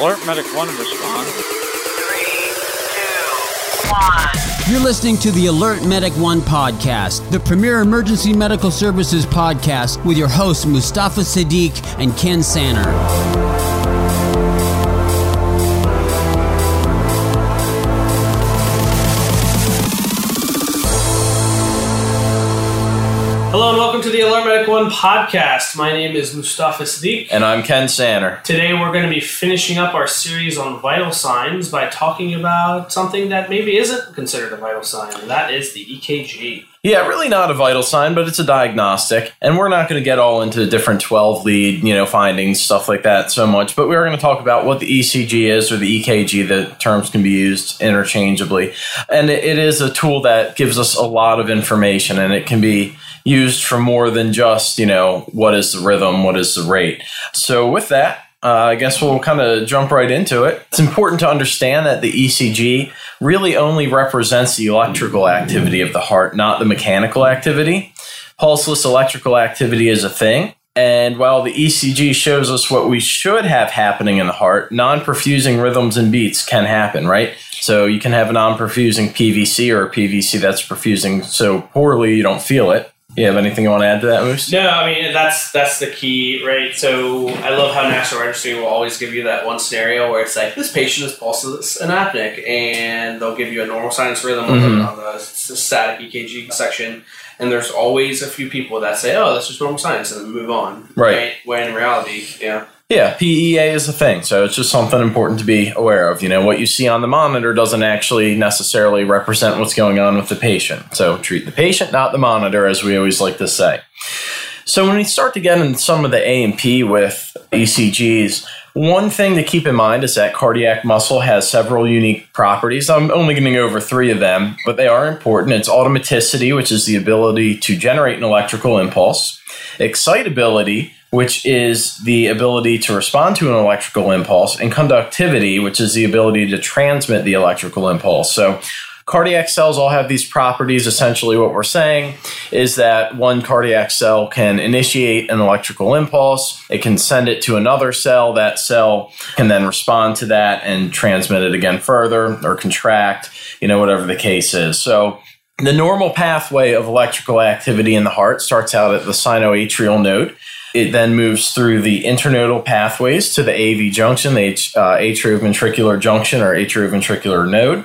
Alert Medic 1 respond. Three, two, one. You're listening to the Alert Medic 1 podcast, the premier emergency medical services podcast with your hosts Mustafa Siddiq and Ken Sanner. Hello and welcome to the Alert Medic One podcast. My name is Mustafa Sadiq. And I'm Ken Sanner. Today we're going to be finishing up our series on vital signs by talking about something that maybe isn't considered a vital sign, and that is the EKG. Yeah, really not a vital sign, but it's a diagnostic. And we're not going to get all into different 12 lead, you know, findings, stuff like that so much, but we are going to talk about what the ECG is or the EKG. The terms can be used interchangeably. And it is a tool that gives us a lot of information and it can be used for more than just, you know, what is the rhythm, what is the rate. So with that, uh, I guess we'll kind of jump right into it. It's important to understand that the ECG really only represents the electrical activity of the heart, not the mechanical activity. Pulseless electrical activity is a thing. And while the ECG shows us what we should have happening in the heart, non perfusing rhythms and beats can happen, right? So you can have a non perfusing PVC or a PVC that's perfusing so poorly you don't feel it. You have anything you want to add to that, Moose? No, I mean that's that's the key, right? So I love how National Registry will always give you that one scenario where it's like this patient is pulseless and apneic, and they'll give you a normal sinus rhythm Mhm. on the static EKG section, and there's always a few people that say, "Oh, that's just normal sinus," and then move on, Right. When in reality, yeah, Yeah, PEA is a thing, so it's just something important to be aware of. You know, what you see on the monitor doesn't actually necessarily represent what's going on with the patient. So treat the patient, not the monitor, as we always like to say. So when we start to get into some of the A and P with ECGs, one thing to keep in mind is that cardiac muscle has several unique properties. I'm only going to go over three of them, but they are important. It's automaticity, which is the ability to generate an electrical impulse, excitability, which is the ability to respond to an electrical impulse, and conductivity, which is the ability to transmit the electrical impulse. So, cardiac cells all have these properties. Essentially, what we're saying is that one cardiac cell can initiate an electrical impulse, it can send it to another cell. That cell can then respond to that and transmit it again further or contract, you know, whatever the case is. So, the normal pathway of electrical activity in the heart starts out at the sinoatrial node. It then moves through the internodal pathways to the AV junction, the H, uh, atrioventricular junction or atrioventricular node.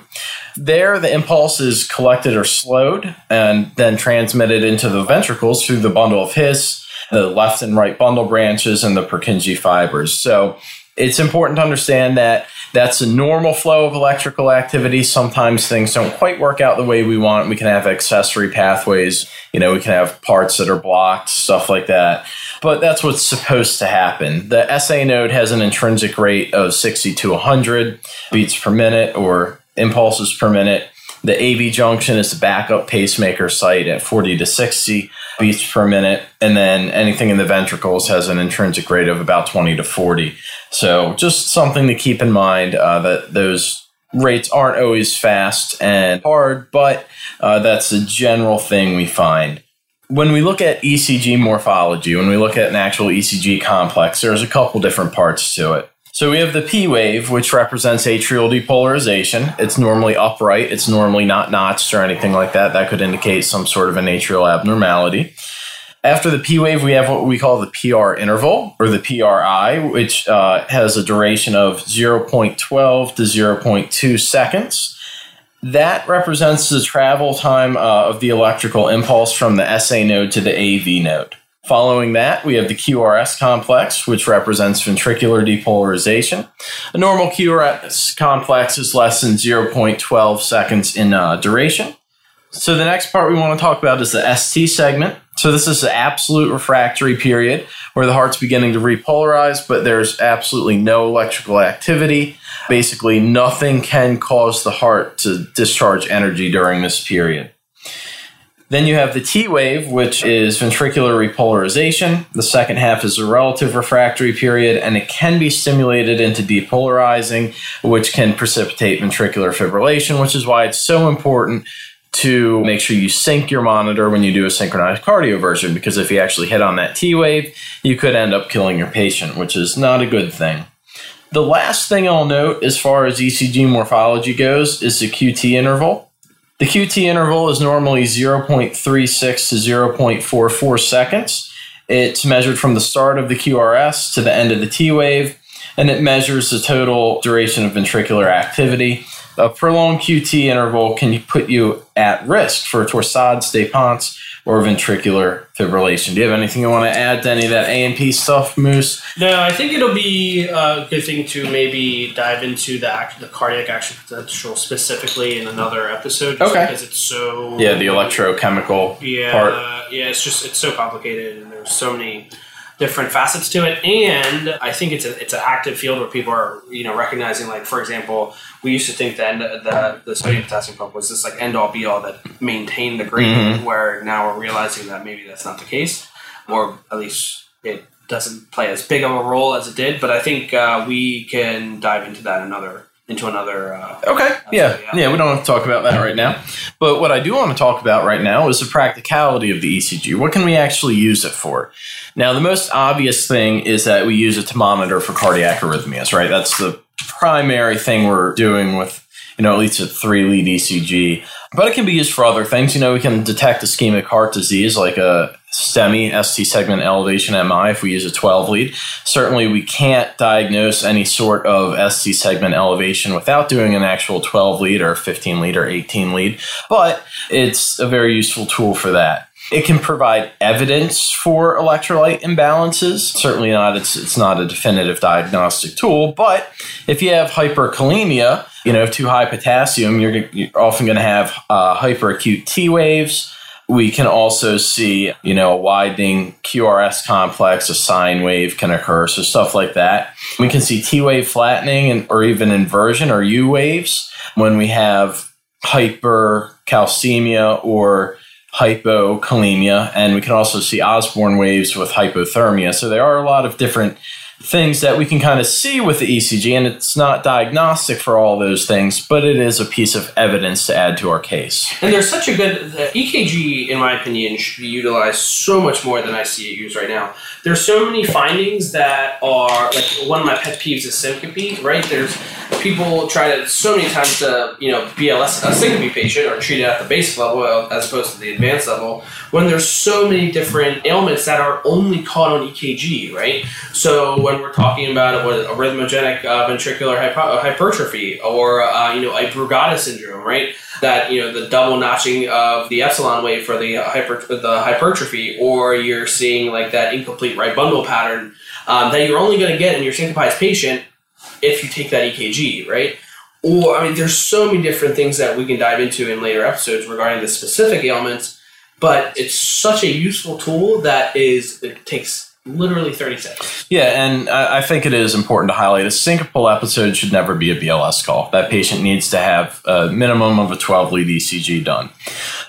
There, the impulse is collected or slowed and then transmitted into the ventricles through the bundle of His, the left and right bundle branches, and the Purkinje fibers. So it's important to understand that that's a normal flow of electrical activity. Sometimes things don't quite work out the way we want. We can have accessory pathways, you know, we can have parts that are blocked, stuff like that. But that's what's supposed to happen. The SA node has an intrinsic rate of 60 to 100 beats per minute or impulses per minute. The AV junction is the backup pacemaker site at 40 to 60 beats per minute. And then anything in the ventricles has an intrinsic rate of about 20 to 40. So just something to keep in mind uh, that those rates aren't always fast and hard, but uh, that's a general thing we find. When we look at ECG morphology, when we look at an actual ECG complex, there's a couple different parts to it. So we have the P wave, which represents atrial depolarization. It's normally upright. It's normally not notched or anything like that. That could indicate some sort of an atrial abnormality. After the P wave, we have what we call the PR interval or the PRI, which uh, has a duration of 0.12 to 0.2 seconds. That represents the travel time uh, of the electrical impulse from the SA node to the AV node. Following that, we have the QRS complex, which represents ventricular depolarization. A normal QRS complex is less than 0.12 seconds in uh, duration. So the next part we want to talk about is the ST segment. So this is the absolute refractory period where the heart's beginning to repolarize, but there's absolutely no electrical activity. Basically, nothing can cause the heart to discharge energy during this period. Then you have the T wave, which is ventricular repolarization. The second half is a relative refractory period, and it can be stimulated into depolarizing, which can precipitate ventricular fibrillation, which is why it's so important to make sure you sync your monitor when you do a synchronized cardioversion, because if you actually hit on that T wave, you could end up killing your patient, which is not a good thing. The last thing I'll note as far as ECG morphology goes is the QT interval. The QT interval is normally 0.36 to 0.44 seconds. It's measured from the start of the QRS to the end of the T wave, and it measures the total duration of ventricular activity. A prolonged QT interval can put you at risk for torsades de Pointes or ventricular fibrillation. Do you have anything you want to add to any of that A&P stuff, Moose? No, I think it'll be a good thing to maybe dive into the act, the cardiac action potential specifically in another episode. Just Okay. Because it's so Yeah, the electrochemical yeah part. yeah it's just it's so complicated and there's so many different facets to it. And I think it's a it's an active field where people are you know recognizing like for example we used to think that the the sodium potassium pump was this like end all be all that maintained the gradient where now we're realizing that maybe that's not the case or at least it doesn't play as big of a role as it did. But I think uh, we can dive into that another into another uh, Okay. Yeah. yeah. Yeah, we don't have to talk about that right now. But what I do want to talk about right now is the practicality of the ECG. What can we actually use it for? Now, the most obvious thing is that we use a thermometer for cardiac arrhythmias, right? That's the primary thing we're doing with, you know, at least a three lead ECG. But it can be used for other things. You know, we can detect ischemic heart disease like a STEMI, ST segment elevation MI, if we use a 12 lead. Certainly, we can't diagnose any sort of ST segment elevation without doing an actual 12 lead or 15 lead or 18 lead, but it's a very useful tool for that. It can provide evidence for electrolyte imbalances. Certainly not. It's it's not a definitive diagnostic tool, but if you have hyperkalemia, you know, too high potassium, you're, you're often going to have uh, hyperacute T waves. We can also see, you know, a widening QRS complex, a sine wave can occur, so stuff like that. We can see T wave flattening and, or even inversion or U waves when we have hypercalcemia or hypokalemia, and we can also see Osborn waves with hypothermia. So there are a lot of different things that we can kind of see with the ECG, and it's not diagnostic for all those things, but it is a piece of evidence to add to our case. And there's such a good EKG, in my opinion, should be utilized so much more than I see it used right now. There's so many findings that are like one of my pet peeves is syncope. Right? There's people try to so many times to you know BLS a syncope patient or treat it at the basic level as opposed to the advanced level when there's so many different ailments that are only caught on EKG. Right? So when we're talking about what arrhythmogenic uh, ventricular hypo- hypertrophy or uh, you know a Brugada syndrome, right? That you know the double notching of the epsilon wave for the uh, hyper the hypertrophy, or you're seeing like that incomplete right bundle pattern um, that you're only going to get in your syncopized patient if you take that EKG, right? Or I mean, there's so many different things that we can dive into in later episodes regarding the specific ailments, but it's such a useful tool that is it takes literally 30 seconds. Yeah, and I I think it is important to highlight a syncopal episode should never be a BLS call. That patient needs to have a minimum of a 12 lead ECG done.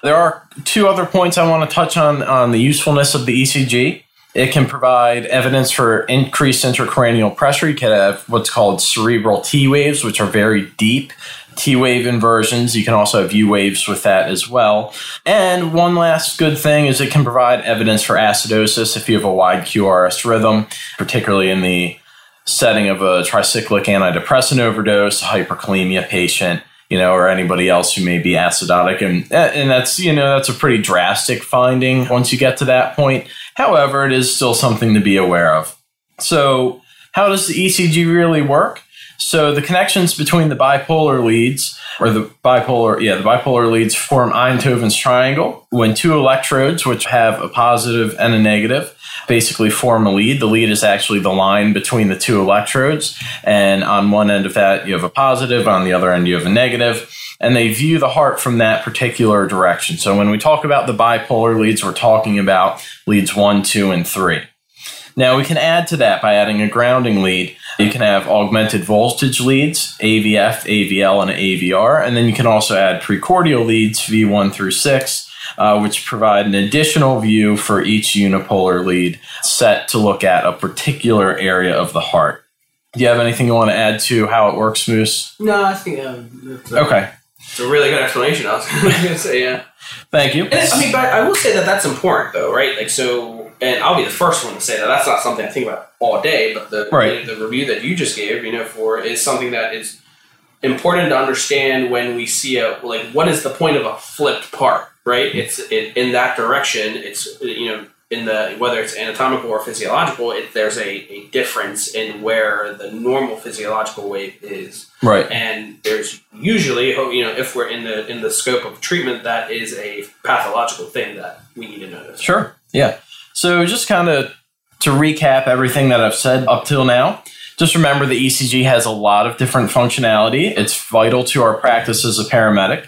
There are two other points I want to touch on on the usefulness of the ECG. It can provide evidence for increased intracranial pressure. You can have what's called cerebral T waves, which are very deep T wave inversions. You can also have U waves with that as well. And one last good thing is it can provide evidence for acidosis if you have a wide QRS rhythm, particularly in the setting of a tricyclic antidepressant overdose, hyperkalemia patient, you know, or anybody else who may be acidotic. And, and that's, you know, that's a pretty drastic finding once you get to that point. However, it is still something to be aware of. So, how does the ECG really work? So, the connections between the bipolar leads, or the bipolar, yeah, the bipolar leads form Einthoven's triangle when two electrodes, which have a positive and a negative, basically form a lead. The lead is actually the line between the two electrodes. And on one end of that, you have a positive, on the other end, you have a. And they view the heart from that particular direction. So when we talk about the bipolar leads, we're talking about leads one, two, and three. Now we can add to that by adding a grounding lead. You can have augmented voltage leads, AVF, AVL, and AVR, and then you can also add precordial leads, V1 through 6, uh, which provide an additional view for each unipolar lead set to look at a particular area of the heart. Do you have anything you want to add to how it works, Moose? No, I think um, that's a, Okay, it's a really good explanation. I was going to say, yeah. thank you. And I mean, but I will say that that's important, though, right? Like, so and I'll be the first one to say that that's not something I think about all day, but the Right. the, the review that you just gave, you know, for is something that is important to understand when we see a like what is the point of a flipped part, right? Mm-hmm. It's it, in that direction. It's you know in the whether it's anatomical or physiological, it, there's a, a difference in where the normal physiological wave is Right. and there's usually you know if we're in the in the scope of treatment that is a pathological thing that we need to notice Sure. Yeah. So just kind of to recap everything that I've said up till now, just remember the ECG has a lot of different functionality. It's vital to our practice as a paramedic.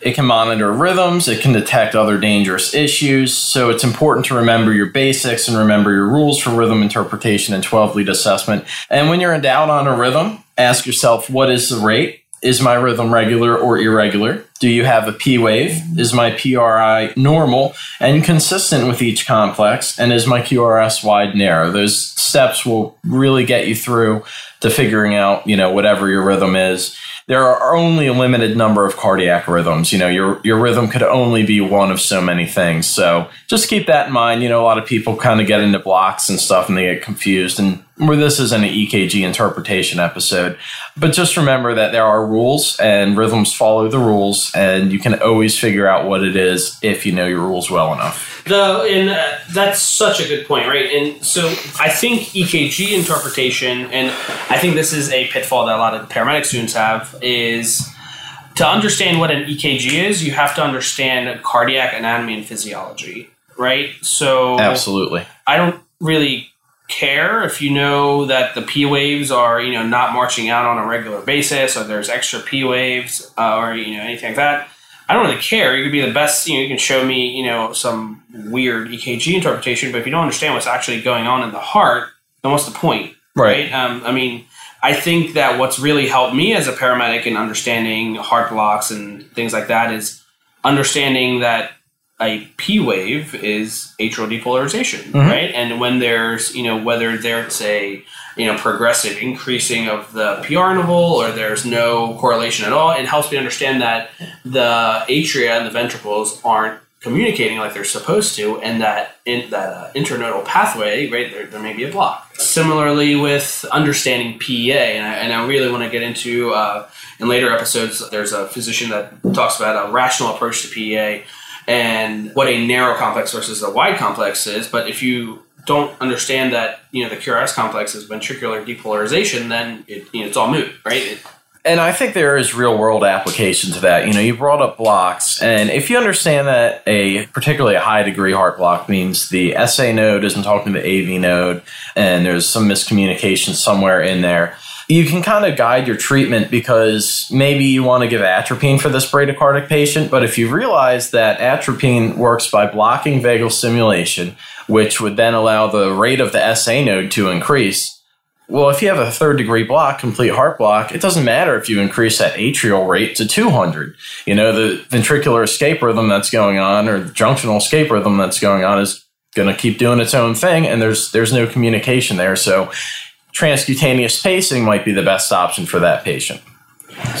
It can monitor rhythms, it can detect other dangerous issues. So it's important to remember your basics and remember your rules for rhythm interpretation and 12 lead assessment. And when you're in doubt on a rhythm, ask yourself what is the rate? Is my rhythm regular or irregular? Do you have a P wave? Is my PRI normal and consistent with each complex? And is my QRS wide and narrow? Those steps will really get you through to figuring out, you know, whatever your rhythm is. There are only a limited number of cardiac rhythms. You know, your your rhythm could only be one of so many things. So just keep that in mind. You know, a lot of people kind of get into blocks and stuff and they get confused. And where this is an EKG interpretation episode, but just remember that there are rules and rhythms follow the rules, and you can always figure out what it is if you know your rules well enough. the and uh, that's such a good point right and so i think ekg interpretation and i think this is a pitfall that a lot of paramedic students have is to understand what an ekg is you have to understand cardiac anatomy and physiology right so Absolutely. I don't really care if you know that the P waves are you know not marching out on a regular basis or there's extra P waves uh, or you know anything like that. I don't really care. You could be the best. You know, you can show me you know some weird EKG interpretation, but if you don't understand what's actually going on in the heart, then what's the point? Right. Um, I mean, I think that what's really helped me as a paramedic in understanding heart blocks and things like that is understanding that a P wave is atrial depolarization, right? And when there's, you know, whether there's a, you know, progressive increasing of the PR interval or there's no correlation at all, it helps me understand that the atria and the ventricles aren't communicating like they're supposed to, and that in that uh, internodal pathway, right, there, there may be a block. Similarly, with understanding PEA, and I, and I really want to get into uh, in later episodes. There's a physician that talks about a rational approach to PEA and what a narrow complex versus a wide complex is. But if you don't understand that, you know, the QRS complex is ventricular depolarization, then it, you know, it's all moot, right? It, And I think there is real world application to that. You know, you brought up blocks, and if you understand that a particularly a high degree heart block means the SA node isn't talking to the AV node, and there's some miscommunication somewhere in there, you can kind of guide your treatment because maybe you want to give atropine for this bradycardic patient, but if you realize that atropine works by blocking vagal stimulation, which would then allow the rate of the SA node to increase, well, if you have a third degree block, complete heart block, it doesn't matter if you increase that atrial rate to 200. You know, the ventricular escape rhythm that's going on or the junctional escape rhythm that's going on is going to keep doing its own thing and there's there's no communication there. So transcutaneous pacing might be the best option for that patient.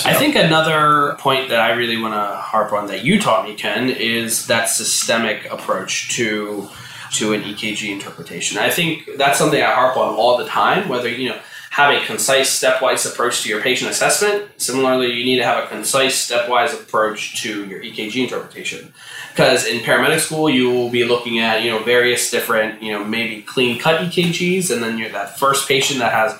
I think another point that I really want to harp on that you taught me, Ken, is that systemic approach to to an EKG interpretation. I think that's something I harp on all the time. Whether you know have a concise stepwise approach to your patient assessment. Similarly, you need to have a concise stepwise approach to your EKG interpretation. Because in paramedic school, you will be looking at you know various different you know maybe clean cut EKGs, and then you're that first patient that has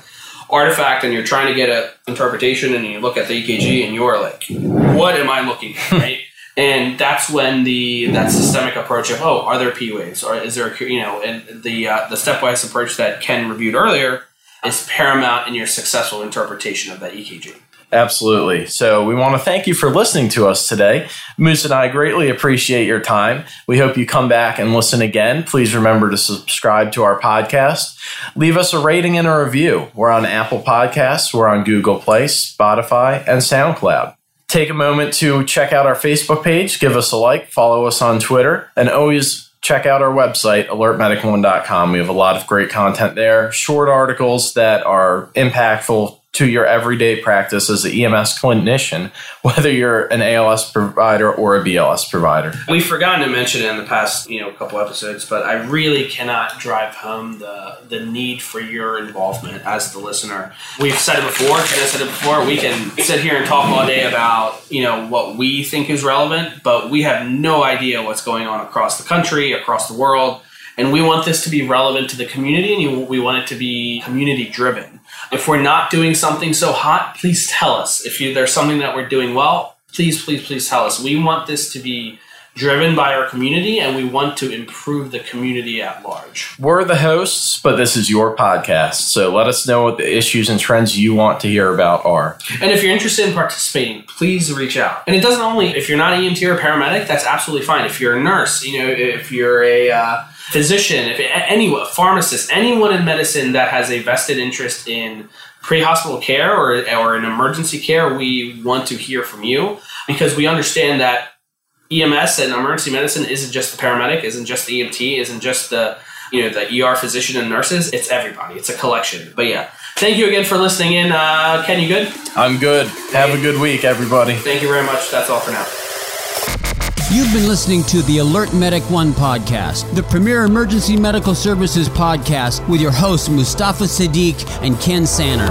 artifact and you're trying to get a interpretation and you look at the EKG and you're like, what am I looking at, right? And that's when the that systemic approach of oh, are there P waves or is there a, you know and the uh, the stepwise approach that Ken reviewed earlier is paramount in your successful interpretation of that EKG. Absolutely. So we want to thank you for listening to us today. Moose and I greatly appreciate your time. We hope you come back and listen again. Please remember to subscribe to our podcast. Leave us a rating and a review. We're on Apple Podcasts, we're on Google Play, Spotify, and SoundCloud. Take a moment to check out our Facebook page, give us a like, follow us on Twitter, and always check out our website, alertmedic1.com. We have a lot of great content there, short articles that are impactful to your everyday practice as an EMS clinician, whether you're an ALS provider or a BLS provider. We've forgotten to mention it in the past, you know, couple episodes, but I really cannot drive home the the need for your involvement as the listener. We've said it before, Jen said it before. We can sit here and talk all day about, you know, what we think is relevant, but we have no idea what's going on across the country, across the world. And we want this to be relevant to the community and we want it to be community driven. If we're not doing something so hot, please tell us. If you, there's something that we're doing well, please, please, please tell us. We want this to be driven by our community and we want to improve the community at large. We're the hosts, but this is your podcast. So let us know what the issues and trends you want to hear about are. And if you're interested in participating, please reach out. And it doesn't only, if you're not an EMT or a paramedic, that's absolutely fine. If you're a nurse, you know, if you're a uh, physician, if anyone, pharmacist, anyone in medicine that has a vested interest in pre-hospital care or, or in emergency care, we want to hear from you because we understand that EMS and emergency medicine isn't just the paramedic, isn't just the EMT, isn't just the you know the ER physician and nurses. It's everybody. It's a collection. But yeah, thank you again for listening in. Uh, Ken, you good? I'm good. Have a good week, everybody. Thank you very much. That's all for now. You've been listening to the Alert Medic One podcast, the premier emergency medical services podcast with your hosts Mustafa Sadiq and Ken Sanner.